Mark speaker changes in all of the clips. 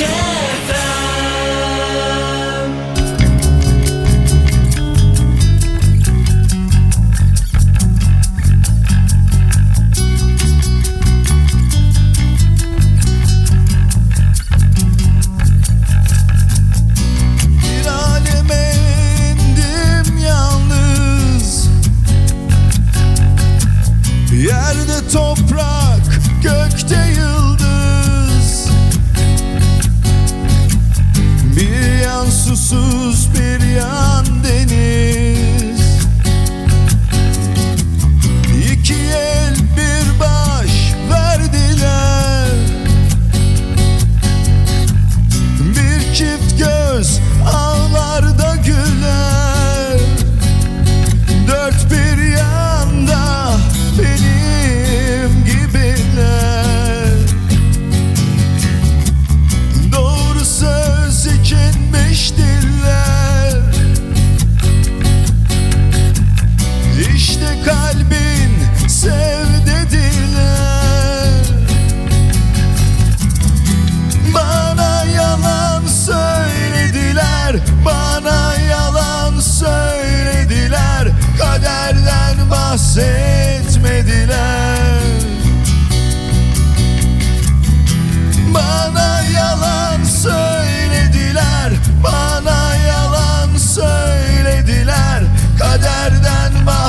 Speaker 1: Bir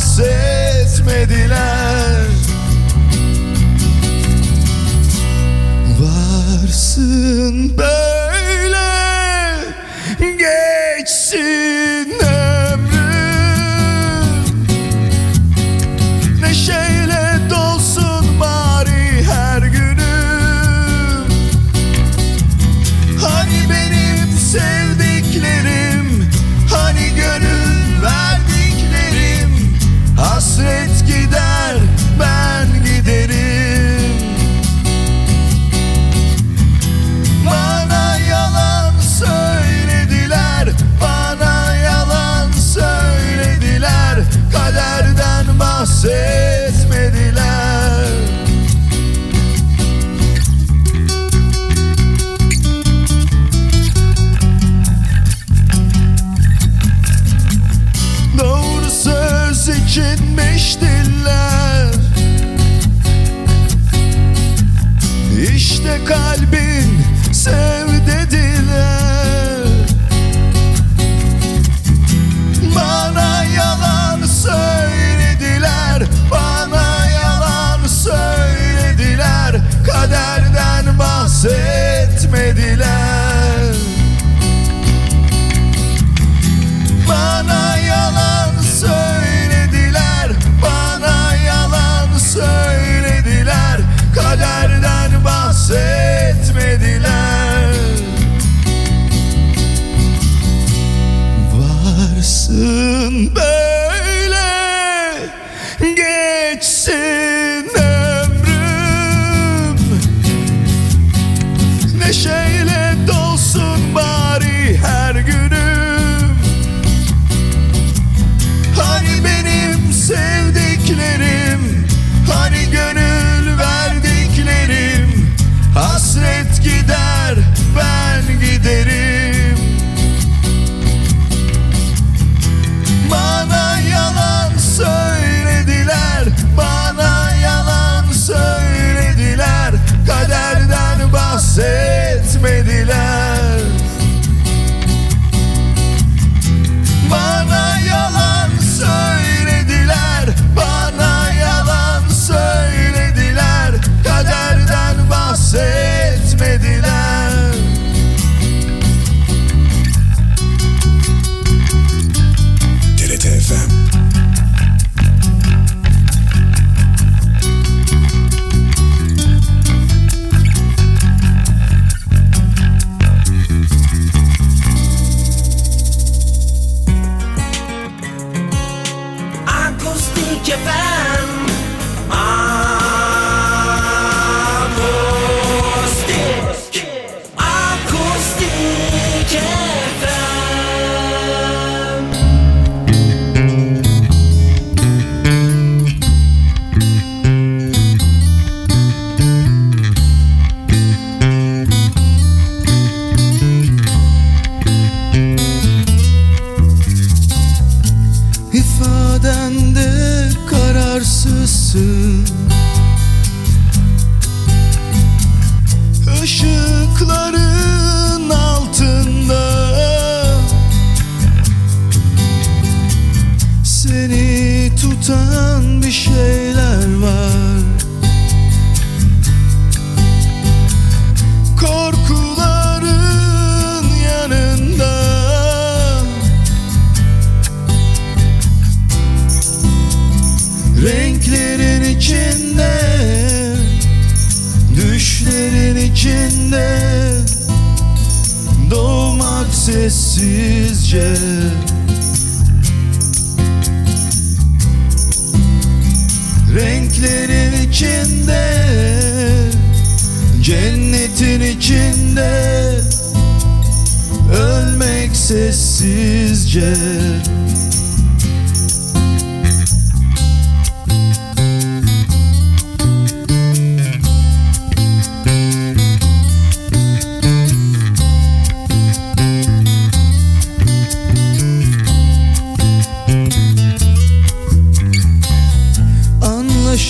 Speaker 1: myself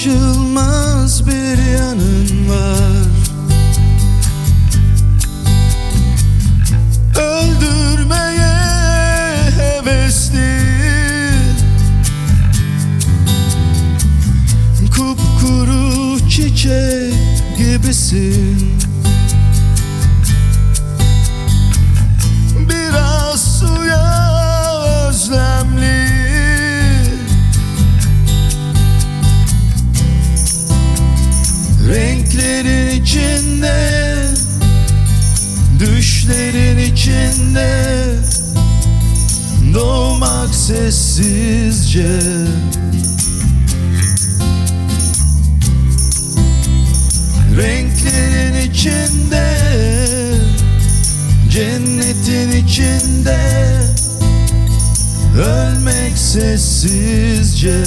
Speaker 1: Anlaşılmaz bir yanın var. Öldürmeye hevesli. Kupkuru çiçek gibisin. sessizce. Renklerin içinde Cennetin içinde Ölmek sessizce.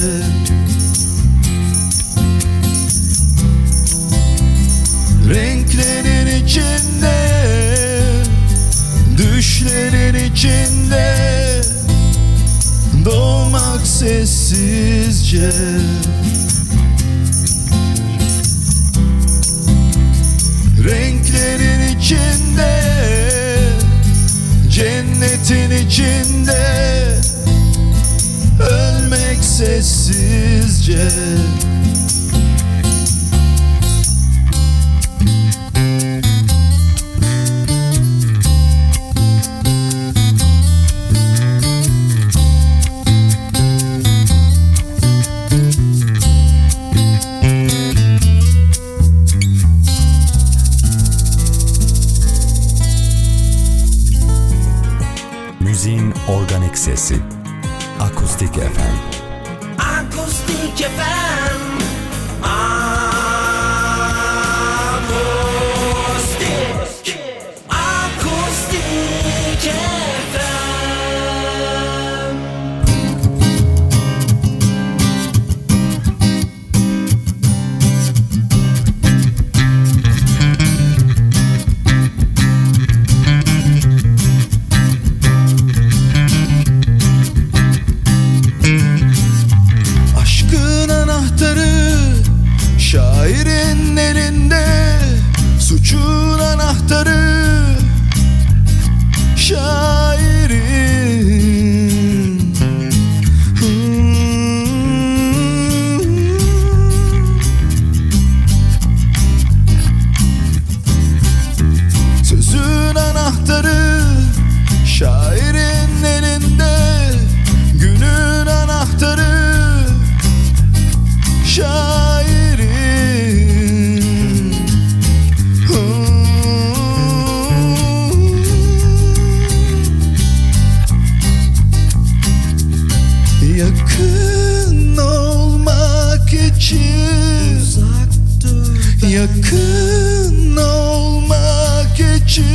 Speaker 1: yakın olmak için.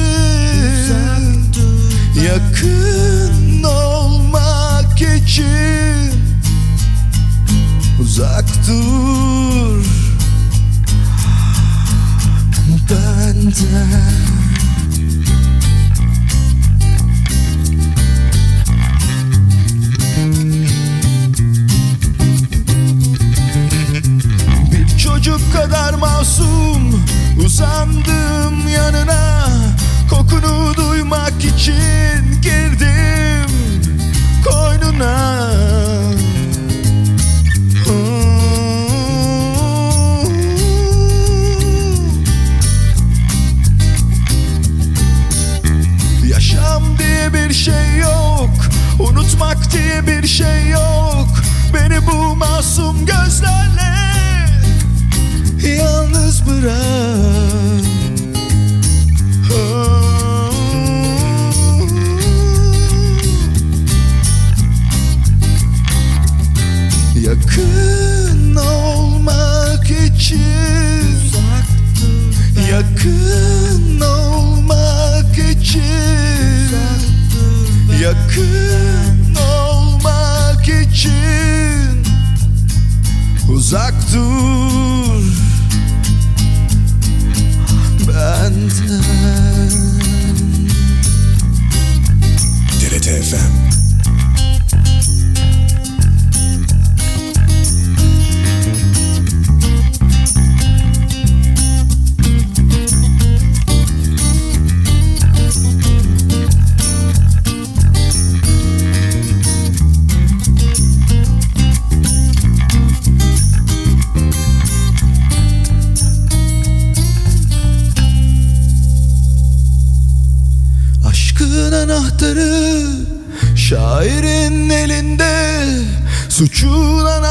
Speaker 1: Yakın olmak için. Uzak dur. masum uzandım yanına Kokunu duymak için girdim. Uzak dur. Benden
Speaker 2: TRT FM
Speaker 1: So true that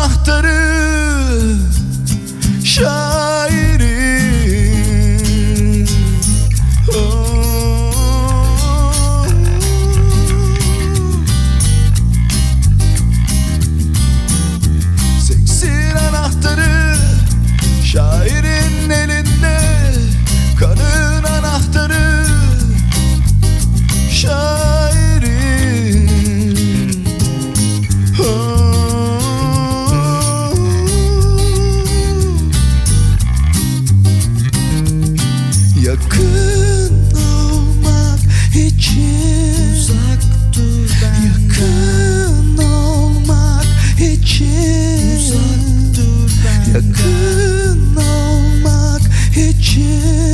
Speaker 1: için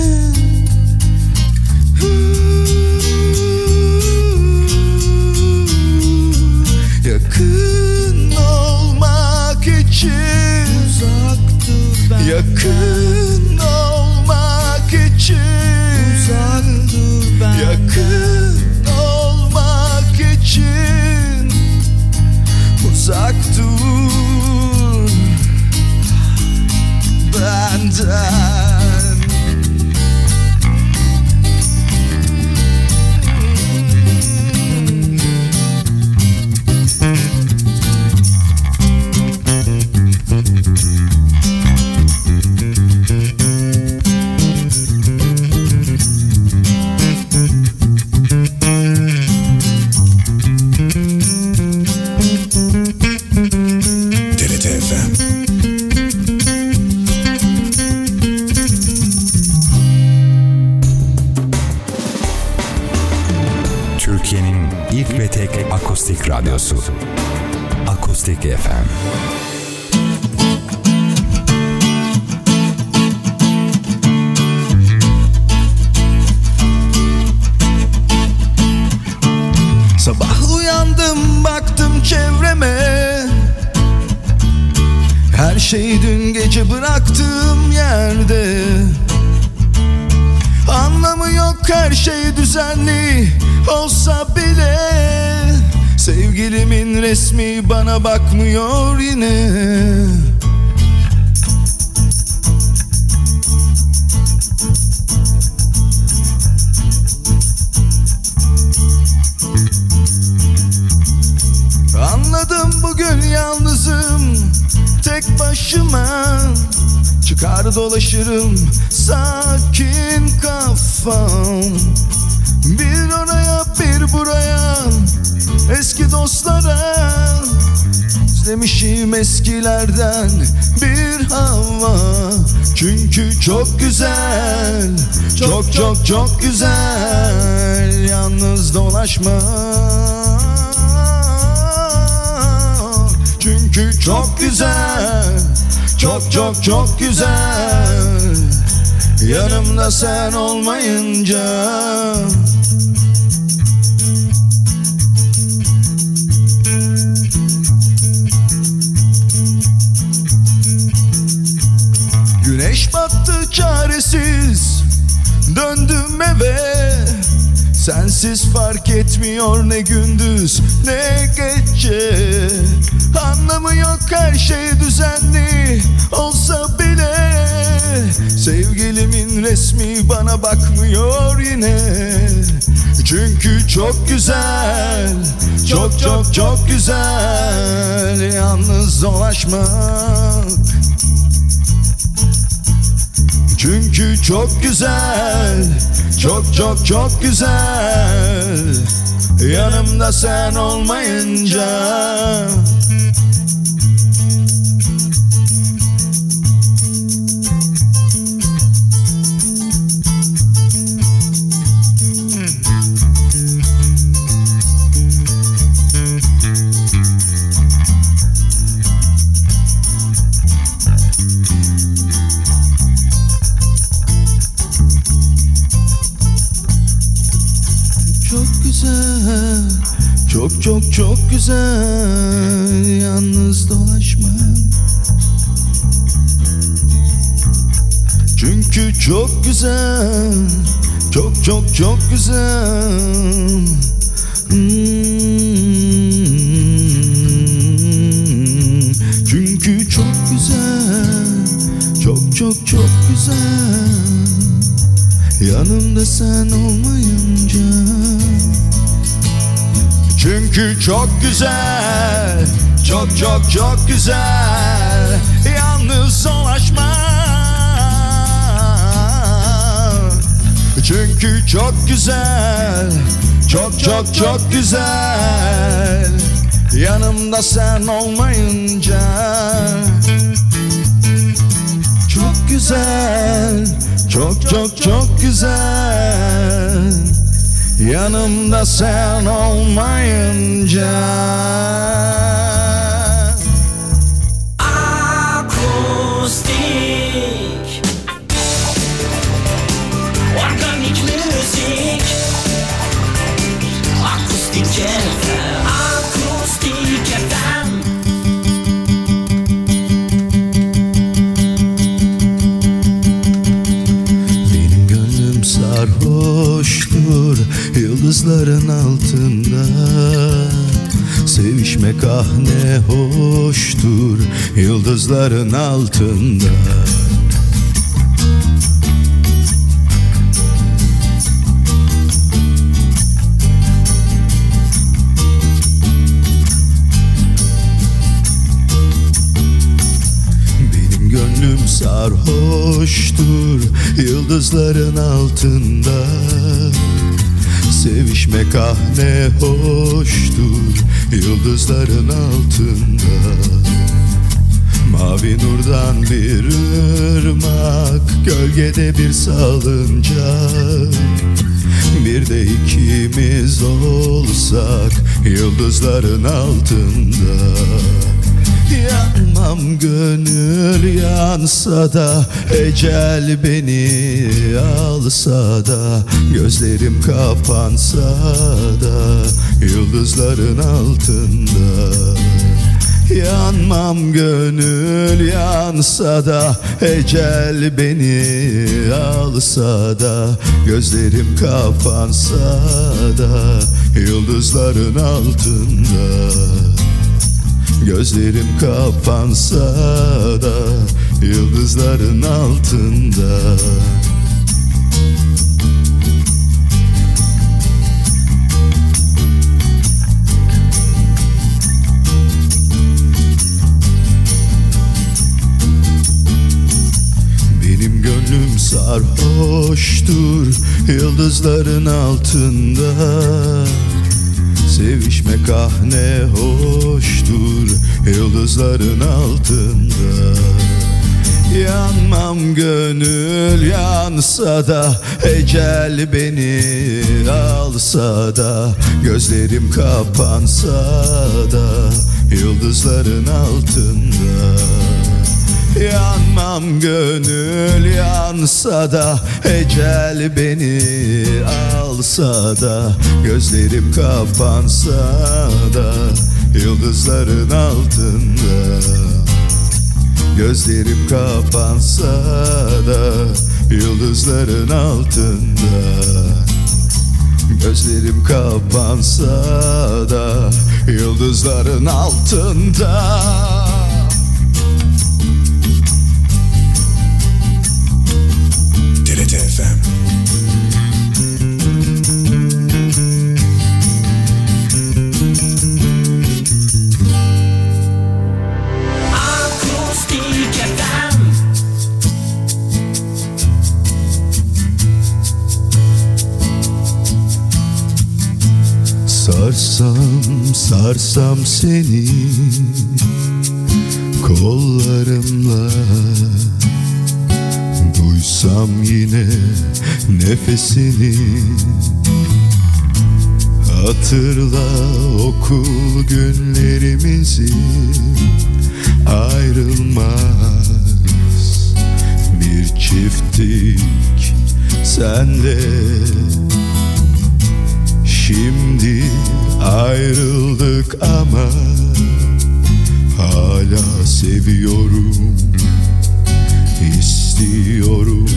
Speaker 1: Sevgilimin resmi bana bakmıyor yine. Anladım bugün yalnızım tek başıma. Çıkar dolaşırım sakin kafam. Bir oraya bir buraya eski dostlara Özlemişim eskilerden bir hava. Çünkü çok güzel Çok çok çok güzel Yalnız dolaşma. Çünkü çok güzel Çok çok çok güzel. Yanımda sen olmayınca Güneş battı çaresiz. Döndüm eve. Sensiz fark etmiyor ne gündüz ne gece. Anlamı yok her şey düzenli olsa bile. Sevgilimin resmi bana bakmıyor yine. Çünkü çok güzel Çok çok çok güzel. Yalnız dolaşmak Çünkü çok güzel Çok çok çok güzel. Yanımda sen olmayınca Çok çok güzel. Yalnız dolaşma. Çünkü çok güzel. Çok çok çok güzel. Hmm. Çünkü çok güzel. Çok çok çok güzel. Yanımda sen olmayınca Çünkü çok güzel Çok çok çok güzel Yalnız dolaşma Çünkü çok güzel Çok çok çok güzel Yanımda sen olmayınca. Çok güzel Çok çok çok güzel Yanımda sen olmayınca Sevişmek ah ne hoştur Yıldızların altında. Benim gönlüm sarhoştur Yıldızların altında. Sevişmek ah ne hoştur Yıldızların altında. Mavi nurdan bir ırmak Gölgede bir salıncak Bir de ikimiz olsak Yıldızların altında Yanmam gönül yansa da Ecel beni alsa da Gözlerim kapansa da Yıldızların altında. Yanmam gönül yansa da Ecel beni alsa da Gözlerim kapansa da Yıldızların altında Gözlerim kapansa da Yıldızların altında. Benim gönlüm sarhoştur Yıldızların altında Sevişmek ah ne hoştur Yıldızların altında. Yanmam gönül yansa da Ecel beni alsa da Gözlerim kapansa da Yıldızların altında Yanmam gönül yansa da Ecel beni alsa da Gözlerim kapansa da Yıldızların altında. Gözlerim kapansa da Yıldızların altında. Gözlerim kapansa da Yıldızların altında sarsam seni kollarımla. Duysam yine nefesini. Hatırla okul günlerimizi. Ayrılmaz bir çifttik senle ama hala seviyorum istiyorum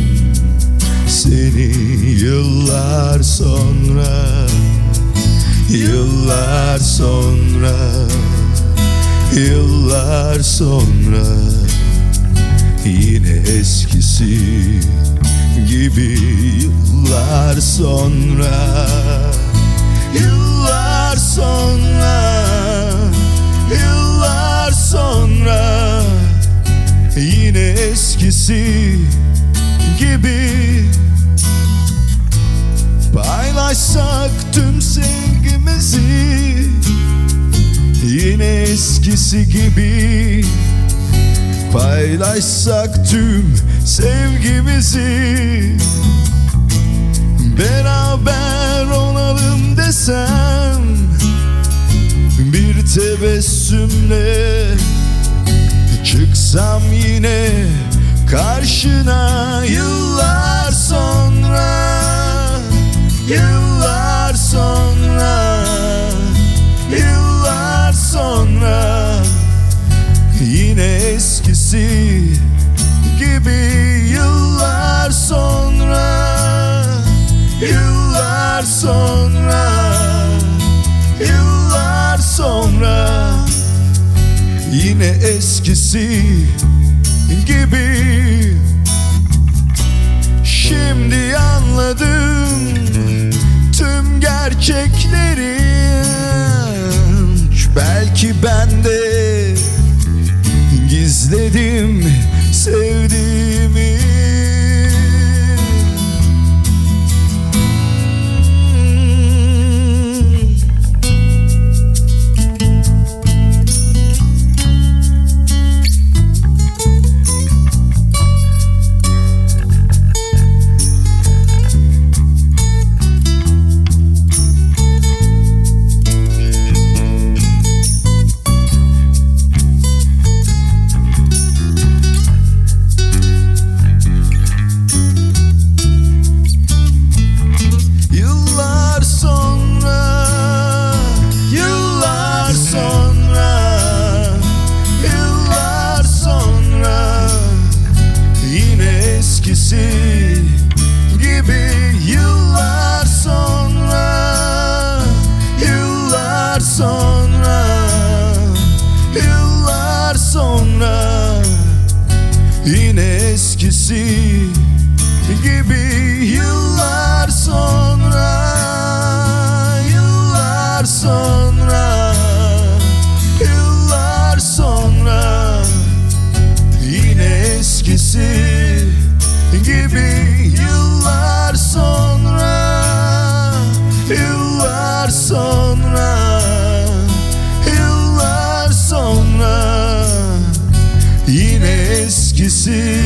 Speaker 1: seni. Yıllar sonra yıllar sonra yıllar sonra yine eskisi gibi yıllar sonra. Yıllar sonra Yıllar sonra Yine eskisi gibi. Paylaşsak tüm sevgimizi Yine eskisi gibi. Paylaşsak tüm sevgimizi Beraber olalım desem Bir tebessümle Çıksam yine karşına Yıllar sonra Yıllar sonra Yıllar sonra. Yine eskisi gibi Yıllar sonra Yıllar sonra Yıllar sonra Yine eskisi gibi. Şimdi anladım tüm gerçekleri Belki ben de gizledim sevdiğimi gibi yıllar sonra yıllar sonra yıllar sonra. Yine eskisi